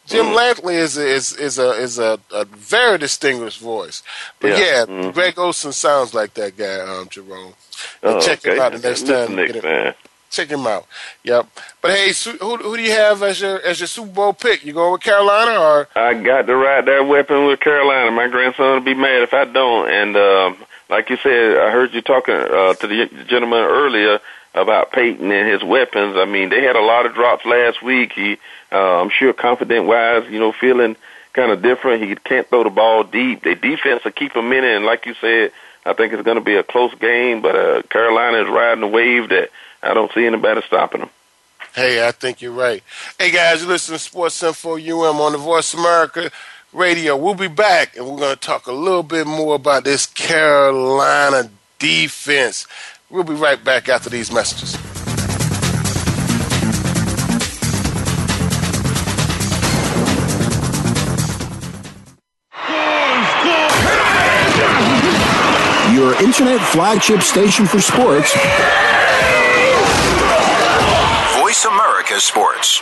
Speaker 1: Jim mm. Lampley is a, is is a is a, a very distinguished voice. But yeah, yeah mm. Greg Olsen sounds like that guy, um, Jerome.
Speaker 7: Oh,
Speaker 1: check
Speaker 7: okay.
Speaker 1: him out the next time.
Speaker 7: Next,
Speaker 1: check him out. Yep. But hey, who who do you have as your as your Super Bowl pick? You going with Carolina or?
Speaker 7: I got to ride that weapon with Carolina. My grandson will be mad if I don't. And um, like you said, I heard you talking uh, to the gentleman earlier about Peyton and his weapons. I mean, they had a lot of drops last week. He, uh, I'm sure, confident wise, you know, feeling kind of different. He can't throw the ball deep. Their defense will keep him in it, and like you said, I think it's going to be a close game. But uh, Carolina is riding a wave that I don't see anybody stopping them.
Speaker 1: Hey, I think you're right. Hey guys, you listen to Sports Info UM on the Voice America Radio. We'll be back, and we're going to talk a little bit more about this Carolina defense. We'll be right back after these messages.
Speaker 3: Your internet flagship station for sports.
Speaker 4: Voice America Sports.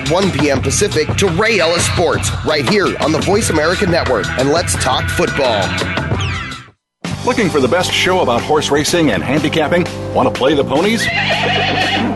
Speaker 8: at 1 p.m. Pacific to Ray Ellis Sports right here on the Voice America Network. And let's talk football.
Speaker 9: Looking for the best show about horse racing and handicapping? Want to play the ponies?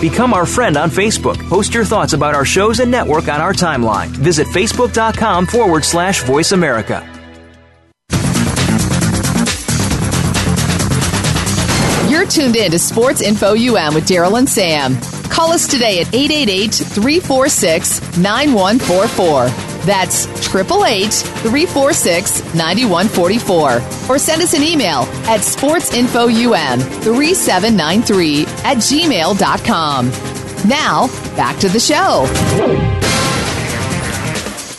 Speaker 10: Become our friend on Facebook. Post your thoughts about our shows and network on our timeline. Visit facebook.com forward slash voice America.
Speaker 6: You're tuned in to Sports Info UM with Daryl and Sam. Call us today at 888 346 9144. That's 888 346 9144. Or send us an email at sportsinfoum3793 at gmail.com. Now, back to the show.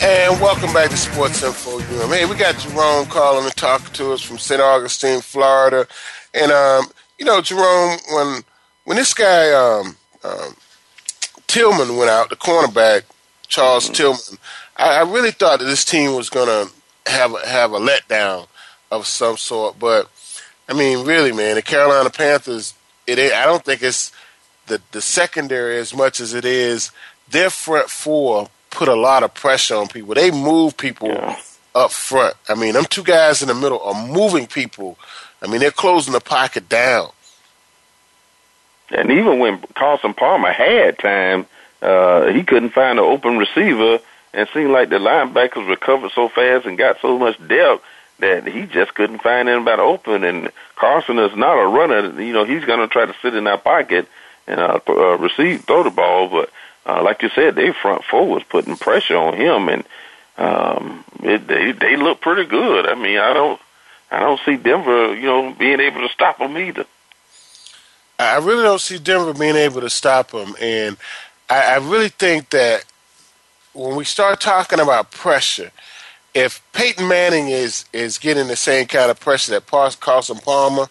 Speaker 1: And welcome back to Sports Info UM. Hey, we got Jerome calling and talking to us from St. Augustine, Florida. And um, you know, Jerome, when when this guy um, um, Tillman went out, the cornerback Charles mm-hmm. Tillman, I, I, really thought that this team was going to have a, have a letdown of some sort. But I mean, really, man, the Carolina Panthers. It I don't think it's the the secondary as much as it is their front four put a lot of pressure on people. They move people yeah. up front. I mean, them two guys in the middle are moving people I mean, they're closing the pocket down.
Speaker 7: And even when Carson Palmer had time, uh, he couldn't find an open receiver, and it seemed like the linebackers recovered so fast and got so much depth that he just couldn't find anybody open. And Carson is not a runner. You know, he's going to try to sit in that pocket and uh, uh, receive, throw the ball. But uh, like you said, their front four was putting pressure on him, and um, it, they they look pretty good. I mean, I don't I don't see Denver, you know, being able to stop them either.
Speaker 1: I really don't see Denver being able to stop them, and I, I really think that when we start talking about pressure, if Peyton Manning is is getting the same kind of pressure that Carson Palmer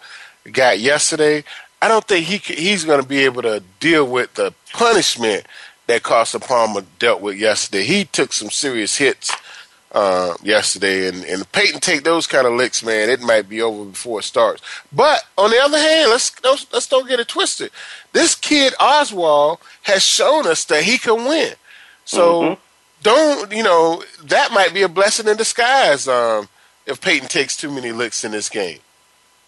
Speaker 1: got yesterday, I don't think he he's going to be able to deal with the punishment that Carson Palmer dealt with yesterday. He took some serious hits uh, yesterday, and and Peyton take those kind of licks, man. It might be over before it starts. But on the other hand, let's let's, let's don't get it twisted. This kid Osweiler has shown us that he can win. So mm-hmm. Don't you know that might be a blessing in disguise um, if Peyton takes too many licks in this game.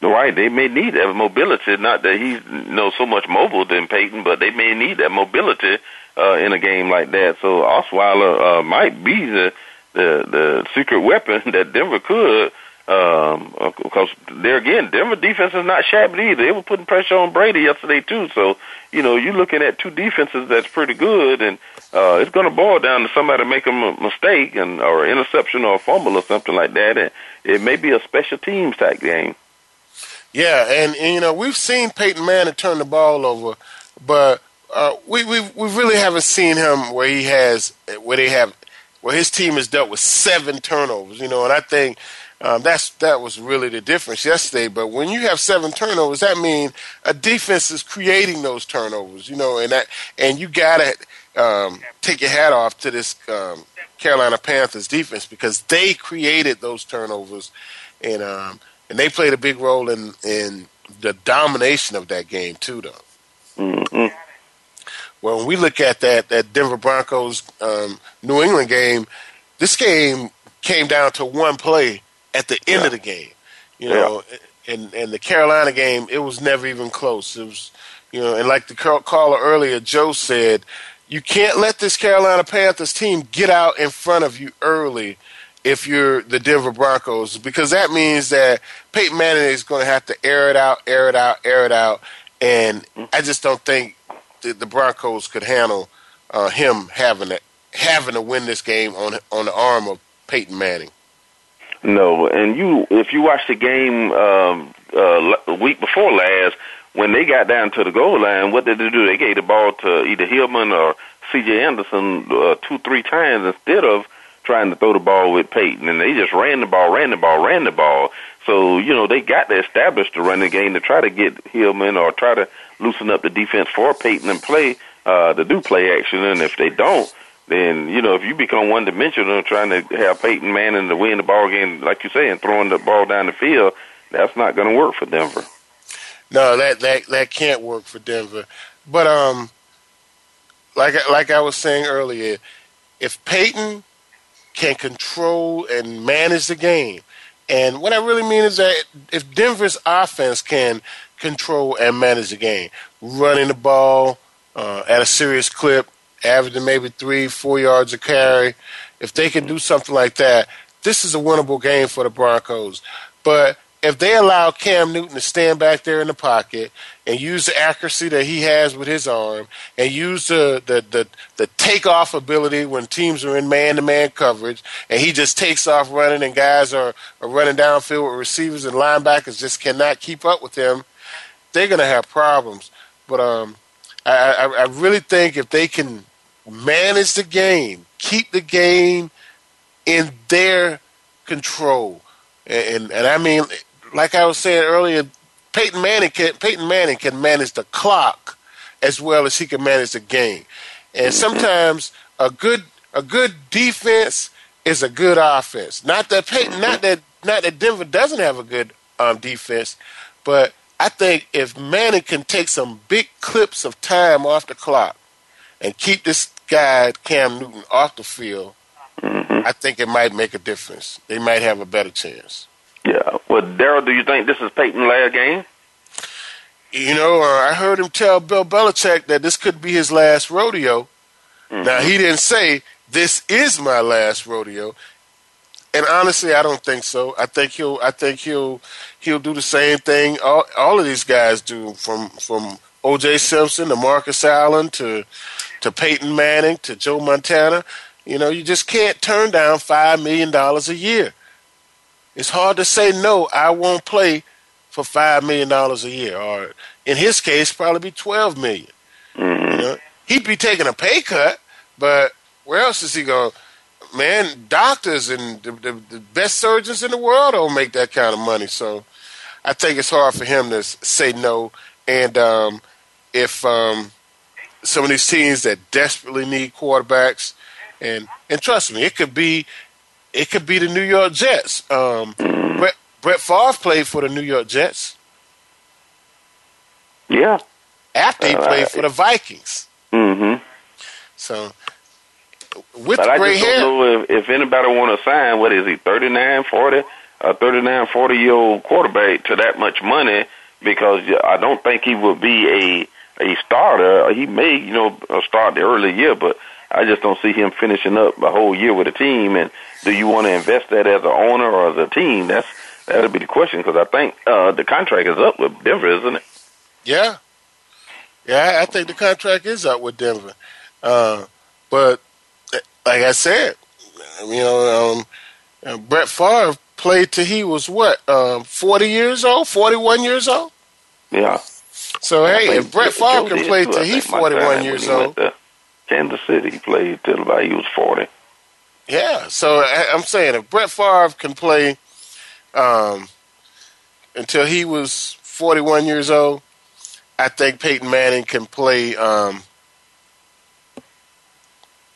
Speaker 7: Right, they may need that mobility. Not that he's you know so much mobile than Peyton, but they may need that mobility uh, in a game like that. So Osweiler uh, might be the, the the secret weapon that Denver could. Um, because there again, Denver defense is not shabby either. They were putting pressure on Brady yesterday too. So you know you're looking at two defenses that's pretty good, and uh, it's going to boil down to somebody making a mistake and or interception or a fumble or something like that, and it may be a special teams type game.
Speaker 1: Yeah, and, and you know we've seen Peyton Manning turn the ball over, but uh, we we we really haven't seen him where he has where they have where his team has dealt with seven turnovers. You know, and I think um, that's that was really the difference yesterday. But when you have seven turnovers, that means a defense is creating those turnovers. You know, and that and you gotta um, take your hat off to this um, Carolina Panthers defense because they created those turnovers, and um, and they played a big role in in the domination of that game too, though.
Speaker 7: Mm-hmm.
Speaker 1: Well, when we look at that that Denver Broncos um, New England game, this game came down to one play at the end yeah. of the game. You know, yeah. and and the Carolina game, it was never even close. It was, you know, and like the caller earlier, Joe said, you can't let this Carolina Panthers team get out in front of you early if you're the Denver Broncos, because that means that Peyton Manning is going to have to air it out, air it out, air it out, and I just don't think the, the Broncos could handle uh, him having to, having to win this game on on the arm of Peyton Manning.
Speaker 7: No, and you if you watch the game um, uh, week before last, when they got down to the goal line, what did they do? They gave the ball to either Hillman or C.J. Anderson uh, two, three times instead of trying to throw the ball with Peyton, and they just ran the ball, ran the ball, ran the ball. So you know they got to establish the running game to try to get Hillman or try to loosen up the defense for Peyton and play uh, to do play action. And if they don't, then you know if you become one dimensional trying to have Peyton Manning to win the ball game, like you say, and throwing the ball down the field, that's not going to work for Denver.
Speaker 1: No, that that that can't work for Denver. But um, like like I was saying earlier, if Peyton can control and manage the game, and what I really mean is that if Denver's offense can control and manage the game, running the ball uh, at a serious clip, averaging maybe three, four yards a carry, if they can do something like that, this is a winnable game for the Broncos. But if they allow Cam Newton to stand back there in the pocket and use the accuracy that he has with his arm and use the the the, the takeoff ability when teams are in man to man coverage and he just takes off running and guys are, are running downfield with receivers and linebackers just cannot keep up with him, they're gonna have problems. But um I, I, I really think if they can manage the game, keep the game in their control. And, and, and I mean like I was saying earlier, Peyton Manning can Peyton Manning can manage the clock as well as he can manage the game. And sometimes a good a good defense is a good offense. Not that Peyton, not that not that Denver doesn't have a good um, defense, but I think if Manning can take some big clips of time off the clock and keep this guy Cam Newton off the field, mm-hmm. I think it might make a difference. They might have a better chance.
Speaker 7: Yeah. Well, Daryl, do you think this is Peyton's last game?
Speaker 1: You know, uh, I heard him tell Bill Belichick that this could be his last rodeo. Mm-hmm. Now, he didn't say, this is my last rodeo. And honestly, I don't think so. I think he'll. I think he'll. He'll do the same thing all, all of these guys do from from O.J. Simpson to Marcus Allen to to Peyton Manning to Joe Montana. You know, you just can't turn down five million dollars a year. It's hard to say no. I won't play for five million dollars a year, or in his case, probably be twelve million.
Speaker 7: Mm-hmm.
Speaker 1: You know, he'd be taking a pay cut, but where else is he going? Man, doctors and the, the, the best surgeons in the world don't make that kind of money. So, I think it's hard for him to say no. And um, if um, some of these teams that desperately need quarterbacks, and and trust me, it could be it could be the New York Jets. Um, Brett, Brett Favre played for the New York Jets.
Speaker 7: Yeah.
Speaker 1: After he
Speaker 7: Uh,
Speaker 1: played for the Vikings.
Speaker 7: Mm-hmm.
Speaker 1: So with
Speaker 7: but
Speaker 1: the
Speaker 7: I just
Speaker 1: hair,
Speaker 7: don't know if, if anybody want to sign, what is he, 39, 40, a 39, 40 year old quarterback to that much money because I don't think he will be a a starter. He may, you know, start the early year, but I just don't see him finishing up a whole year with a team. And do you want to invest that as an owner or as a team? That's that'll be the question because I think uh, the contract is up with Denver, isn't it?
Speaker 1: yeah, yeah, I think the contract is up with Denver. Uh, but like I said, you know, um, uh, Brett Favre played till he was what, um, forty years old, forty-one years old.
Speaker 7: Yeah.
Speaker 1: So hey, if Brett Favre can play till he's forty-one years
Speaker 7: he
Speaker 1: old,
Speaker 7: Kansas City, he played till about he was forty.
Speaker 1: Yeah, so I, I'm saying if Brett Favre can play um, until he was 41 years old, I think Peyton Manning can play. Um,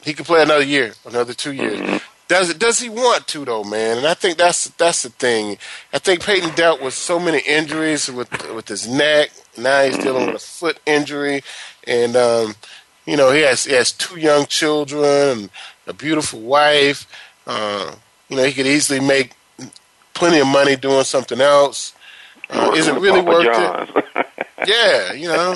Speaker 1: he can play another year, another two years. Does does he want to though, man? And I think that's that's the thing. I think Peyton dealt with so many injuries with with his neck. Now he's dealing with a foot injury, and um, you know he has he has two young children and a beautiful wife. Uh, you know he could easily make plenty of money doing something else. Uh, is it really
Speaker 7: Papa
Speaker 1: worth
Speaker 7: John's.
Speaker 1: it? Yeah, you know,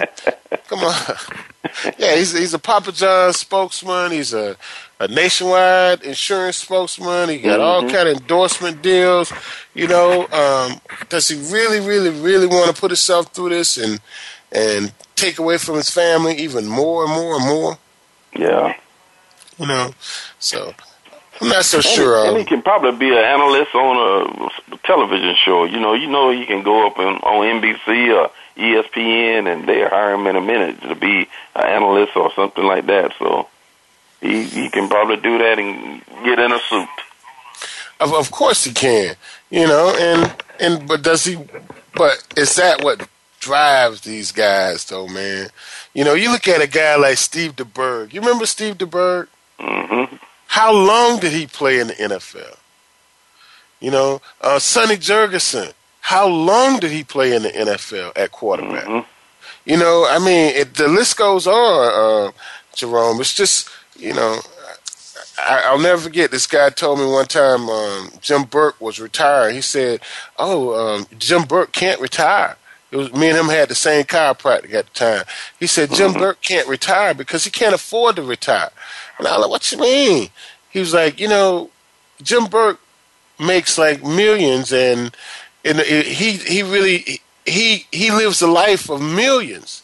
Speaker 1: come on. Yeah, he's he's a Papa John spokesman. He's a, a nationwide insurance spokesman. He got all
Speaker 7: Mhm.
Speaker 1: kind of endorsement deals. You know, um, does he really, really, really want to put himself through this and and take away from his family even more and more and more?
Speaker 7: Yeah.
Speaker 1: You know, so I'm not so
Speaker 7: And
Speaker 1: sure.
Speaker 7: he, and
Speaker 1: um,
Speaker 7: he can probably be an analyst on a television show. You know, you know he can go up on, on NBC or ESPN, and they hire him in a minute to be an analyst or something like that. So he he can probably do that and get in a suit.
Speaker 1: Of of course he can, you know, and and but does he? But is that what drives these guys, though, man? You know, you look at a guy like Steve DeBerg. You remember Steve DeBerg?
Speaker 7: Mm-hmm.
Speaker 1: How long did he play in the NFL? You know, uh, Sonny Jurgensen. How long did he play in the NFL at quarterback? You know, I mean, it, the list goes on, uh, Jerome. It's just, you know, I, I'll never forget. This guy told me one time um, Jim Burke was retired. He said, "Oh, um, Jim Burke can't retire." It was me and him had the same chiropractor at the time. He said Jim Burke can't retire because he can't afford to retire. And I was like, "What you mean?" He was like, "You know, Jim Burke makes like millions, and and it, he he really he he lives a life of millions.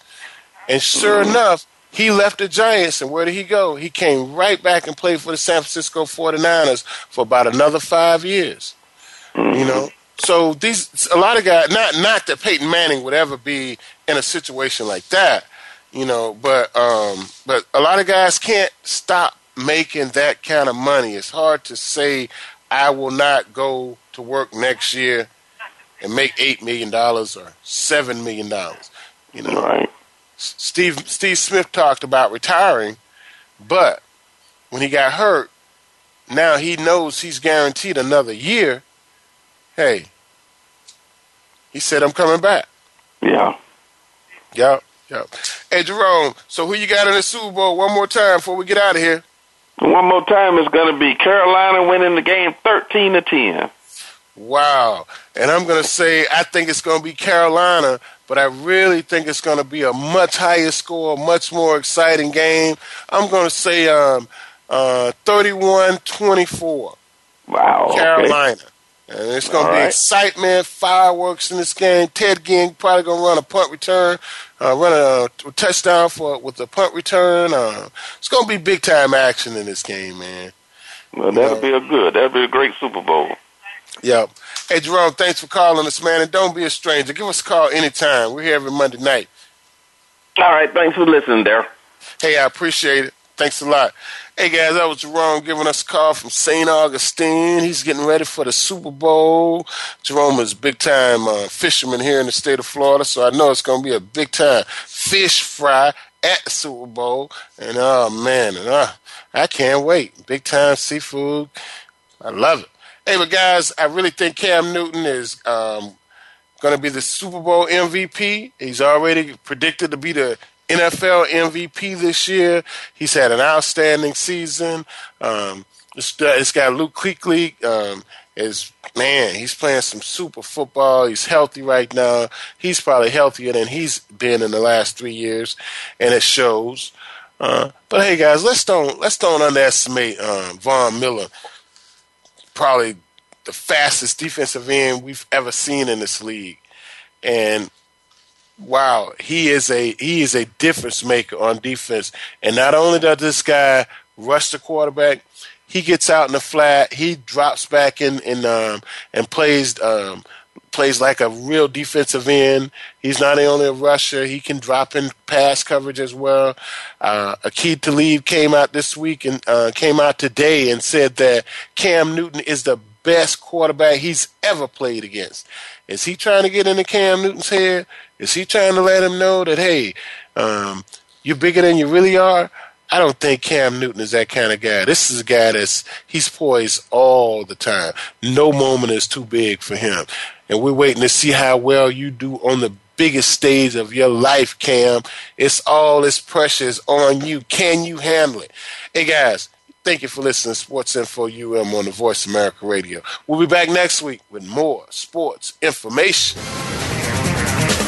Speaker 1: And sure enough, he left the Giants, and where did he go? He came right back and played for the San Francisco 49ers for about another five years. You know, so these a lot of guys. Not not that Peyton Manning would ever be in a situation like that, you know, but um, but a lot of guys can't stop making that kind of money. It's hard to say I will not go to work next year and make eight million dollars or seven million dollars. You know,
Speaker 7: right?
Speaker 1: Steve Steve Smith talked about retiring, but when he got hurt, now he knows he's guaranteed another year. Hey, he said, "I'm coming back."
Speaker 7: Yeah.
Speaker 1: Yep, yep. Hey, Jerome. So who you got in the Super Bowl? One more time before we get out of here.
Speaker 7: One more time, it's going to be Carolina winning the game thirteen to ten.
Speaker 1: Wow. And I'm going to say I think it's going to be Carolina, but I really think it's going to be a much higher score, much more exciting game. I'm going to say um, uh, 31-24.
Speaker 7: Wow. okay.
Speaker 1: Carolina. And it's going to be right. excitement, fireworks in this game. Ted Ginn probably going to run a punt return, uh, run a, a, touchdown for with a punt return. Uh, it's going to be big time action in this game, man.
Speaker 7: Well, that'll be a good. That'll be a great Super Bowl.
Speaker 1: Yep. Hey, Jerome, thanks for calling us, man. And don't be a stranger. Give us a call anytime. We're here every Monday night.
Speaker 7: All right. Thanks for listening, Daryl.
Speaker 1: Hey, I appreciate it. Thanks a lot. Hey guys, that was Jerome giving us a call from St. Augustine. He's getting ready for the Super Bowl. Jerome is big time uh, fisherman here in the state of Florida, so I know it's going to be a big time fish fry at the Super Bowl. And oh man, and, uh, I can't wait. Big time seafood. I love it. Hey, but guys, I really think Cam Newton is um, going to be the Super Bowl MVP. He's already predicted to be the NFL MVP this year. He's had an outstanding season. Um, it's, it's got Luke Kuechly. Um, is man, he's playing some super football. He's healthy right now. He's probably healthier than he's been in the last three years, and it shows. Uh, but hey, guys, let's don't let's don't underestimate um, Von Miller. Probably the fastest defensive end we've ever seen in this league, and wow, he is a he is a difference maker on defense. And not only does this guy rush the quarterback, he gets out in the flat, he drops back in in um, and plays um, plays like a real defensive end. He's not only a rusher; he can drop in pass coverage as well. Uh, Aqib Talib came out this week and uh, came out today and said that Cam Newton is the best quarterback he's ever played against. Is he trying to get into Cam Newton's head? Is he trying to let him know that hey, um, you're bigger than you really are? I don't think Cam Newton is that kind of guy. This is a guy that's he's poised all the time. No moment is too big for him. And we're waiting to see how well you do on the biggest stage of your life, Cam. It's all this pressure is on you. Can you handle it? Hey guys, Thank you for listening to Sports Info UM on the Voice America Radio. We'll be back next week with more sports information.